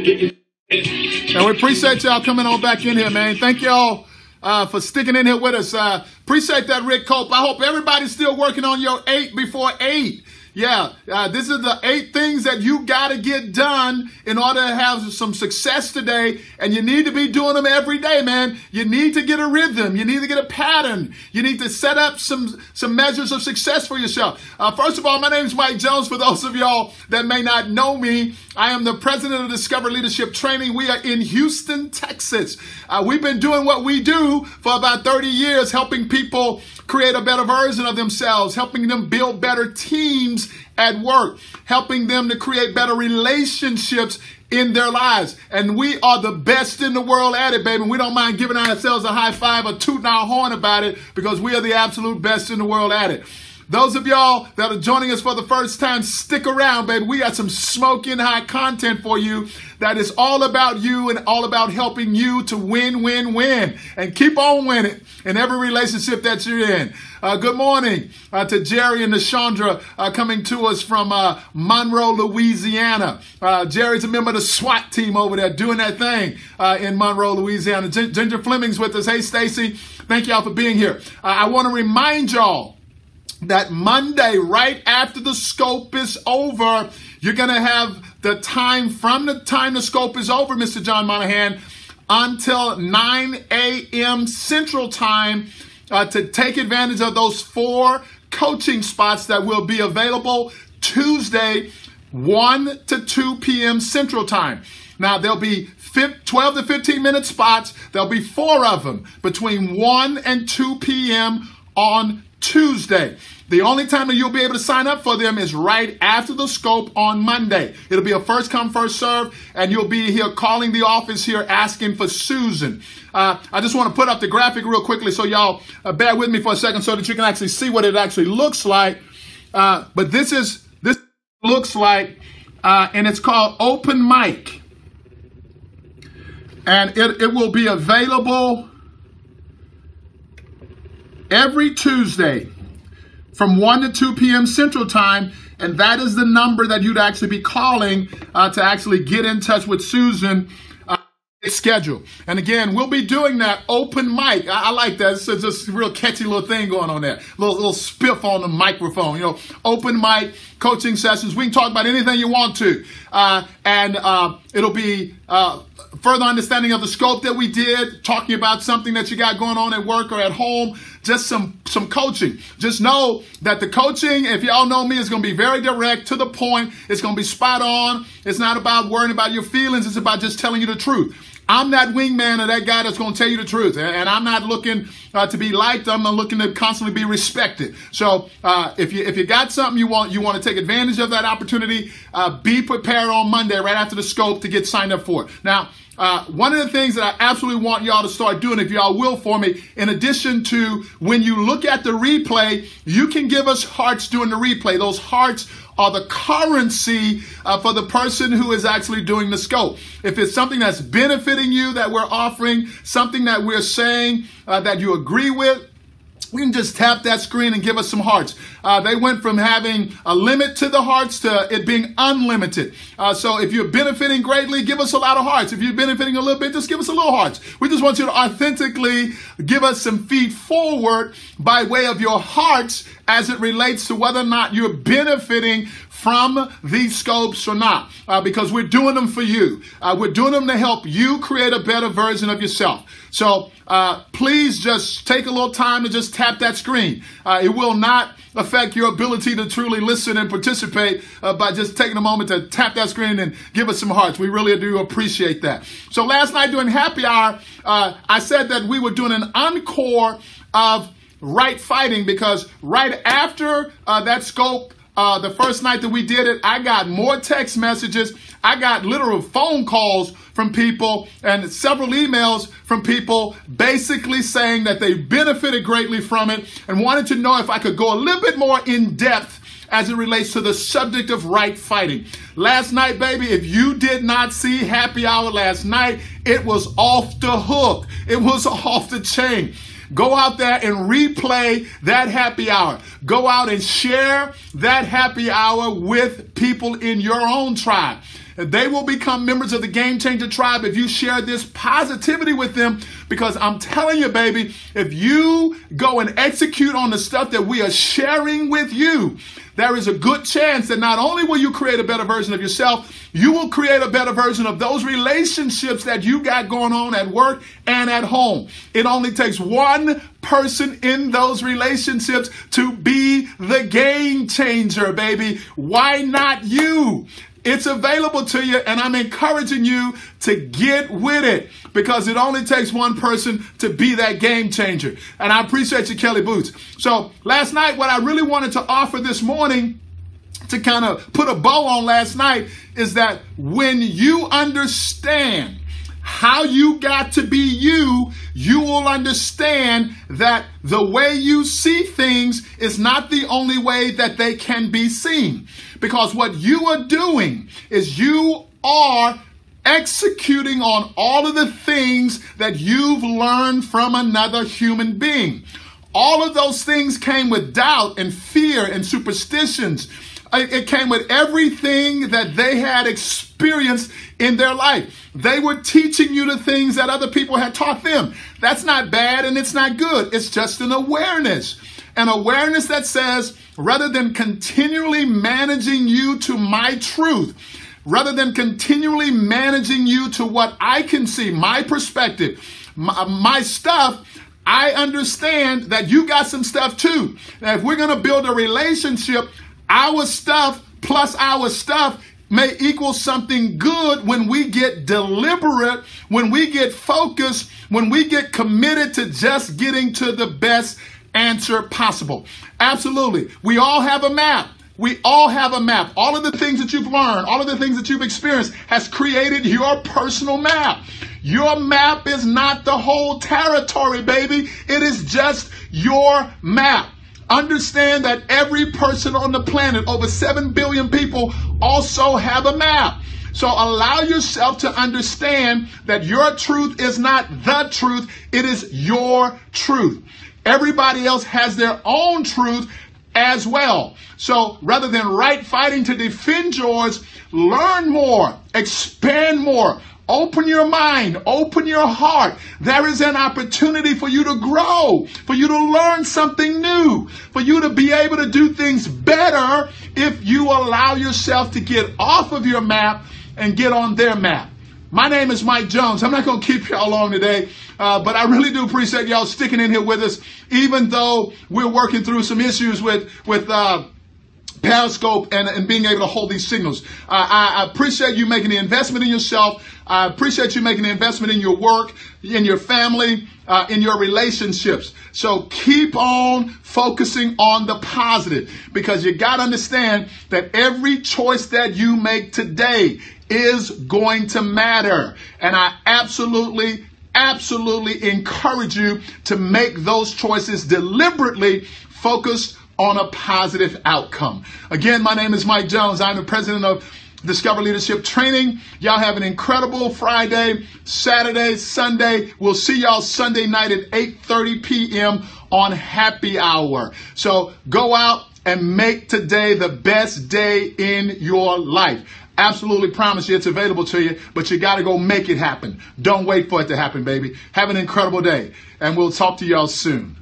And we appreciate y'all coming on back in here, man. Thank y'all uh, for sticking in here with us. Uh, appreciate that, Rick Cope. I hope everybody's still working on your eight before eight. Yeah, uh, this is the eight things that you got to get done in order to have some success today. And you need to be doing them every day, man. You need to get a rhythm. You need to get a pattern. You need to set up some, some measures of success for yourself. Uh, first of all, my name is Mike Jones. For those of y'all that may not know me, I am the president of Discover Leadership Training. We are in Houston, Texas. Uh, we've been doing what we do for about 30 years, helping people create a better version of themselves, helping them build better teams at work, helping them to create better relationships in their lives. And we are the best in the world at it, baby. We don't mind giving ourselves a high five or tooting our horn about it because we are the absolute best in the world at it. Those of y'all that are joining us for the first time, stick around, baby. We got some smoking hot content for you that is all about you and all about helping you to win, win, win. And keep on winning in every relationship that you're in. Uh, good morning uh, to Jerry and Chandra uh, coming to us from uh, Monroe, Louisiana. Uh, Jerry's a member of the SWAT team over there doing that thing uh, in Monroe, Louisiana. Ginger Fleming's with us. Hey, Stacy. Thank y'all for being here. I want to remind y'all that Monday, right after the scope is over, you're going to have the time from the time the scope is over, Mr. John Monahan, until 9 a.m. Central Time uh, to take advantage of those four coaching spots that will be available Tuesday, 1 to 2 p.m. Central Time. Now, there'll be 12 to 15 minute spots. There'll be four of them between 1 and 2 p.m. on Tuesday. The only time that you'll be able to sign up for them is right after the scope on Monday. It'll be a first come, first serve, and you'll be here calling the office here asking for Susan. Uh, I just want to put up the graphic real quickly so y'all uh, bear with me for a second so that you can actually see what it actually looks like. Uh, but this is, this looks like, uh, and it's called Open Mic. And it, it will be available every Tuesday from 1 to 2 p.m. Central Time. And that is the number that you'd actually be calling uh, to actually get in touch with Susan uh, schedule. And again, we'll be doing that open mic. I, I like that. It's just a real catchy little thing going on there. Little, little spiff on the microphone. You know, open mic coaching sessions. We can talk about anything you want to. Uh, and uh, it'll be uh, further understanding of the scope that we did, talking about something that you got going on at work or at home, just some some coaching. Just know that the coaching, if y'all know me, is going to be very direct to the point. It's going to be spot on. It's not about worrying about your feelings. It's about just telling you the truth. I'm that wingman of that guy that's going to tell you the truth. And I'm not looking uh, to be liked. I'm not looking to constantly be respected. So uh, if you if you got something you want you want to take advantage of that opportunity, uh, be prepared on Monday right after the scope to get signed up for it. Now, uh, one of the things that I absolutely want y'all to start doing, if y'all will for me, in addition to when you look at the replay, you can give us hearts during the replay. Those hearts are the currency uh, for the person who is actually doing the scope. If it's something that's benefiting you that we're offering, something that we're saying uh, that you agree with, we can just tap that screen and give us some hearts. Uh, they went from having a limit to the hearts to it being unlimited. Uh, so if you're benefiting greatly, give us a lot of hearts. If you're benefiting a little bit, just give us a little hearts. We just want you to authentically give us some feed forward by way of your hearts as it relates to whether or not you're benefiting from these scopes or not, uh, because we're doing them for you. Uh, we're doing them to help you create a better version of yourself. So uh, please just take a little time to just tap that screen. Uh, it will not affect your ability to truly listen and participate uh, by just taking a moment to tap that screen and give us some hearts. We really do appreciate that. So last night during happy hour, uh, I said that we were doing an encore of right fighting because right after that scope uh, the first night that we did it, I got more text messages. I got literal phone calls from people and several emails from people basically saying that they benefited greatly from it and wanted to know if I could go a little bit more in depth as it relates to the subject of right fighting. Last night, baby, if you did not see happy hour last night, it was off the hook. It was off the chain. Go out there and replay that happy hour. Go out and share that happy hour with people in your own tribe. They will become members of the Game Changer tribe if you share this positivity with them. Because I'm telling you, baby, if you go and execute on the stuff that we are sharing with you, there is a good chance that not only will you create a better version of yourself, you will create a better version of those relationships that you got going on at work and at home. It only takes one person in those relationships to be the game changer, baby. Why not you? It's available to you, and I'm encouraging you to get with it because it only takes one person to be that game changer. And I appreciate you, Kelly Boots. So, last night, what I really wanted to offer this morning to kind of put a bow on last night is that when you understand how you got to be you, you will understand that the way you see things is not the only way that they can be seen. Because what you are doing is you are executing on all of the things that you've learned from another human being. All of those things came with doubt and fear and superstitions it came with everything that they had experienced in their life. They were teaching you the things that other people had taught them. That's not bad and it's not good. It's just an awareness. An awareness that says, rather than continually managing you to my truth, rather than continually managing you to what I can see, my perspective, my, my stuff, I understand that you got some stuff too. Now, if we're going to build a relationship, our stuff plus our stuff may equal something good when we get deliberate, when we get focused, when we get committed to just getting to the best answer possible. Absolutely. We all have a map. We all have a map. All of the things that you've learned, all of the things that you've experienced has created your personal map. Your map is not the whole territory, baby. It is just your map. Understand that every person on the planet, over 7 billion people, also have a map. So allow yourself to understand that your truth is not the truth, it is your truth. Everybody else has their own truth as well. So rather than right fighting to defend yours, learn more, expand more, Open your mind, open your heart. There is an opportunity for you to grow, for you to learn something new, for you to be able to do things better if you allow yourself to get off of your map and get on their map. My name is Mike Jones. I'm not going to keep y'all long today, uh, but I really do appreciate y'all sticking in here with us, even though we're working through some issues with with. Uh, Periscope and, and being able to hold these signals. Uh, I, I appreciate you making the investment in yourself. I appreciate you making the investment in your work, in your family, uh, in your relationships. So keep on focusing on the positive because you got to understand that every choice that you make today is going to matter. And I absolutely absolutely encourage you to make those choices deliberately focused on a positive outcome. Again, my name is Mike Jones. I'm the president of Discover Leadership Training. Y'all have an incredible Friday, Saturday, Sunday. We'll see y'all Sunday night at 8:30 p.m. on Happy Hour. So go out and make today the best day in your life. Absolutely promise you it's available to you, but you got to go make it happen. Don't wait for it to happen, baby. Have an incredible day, and we'll talk to y'all soon.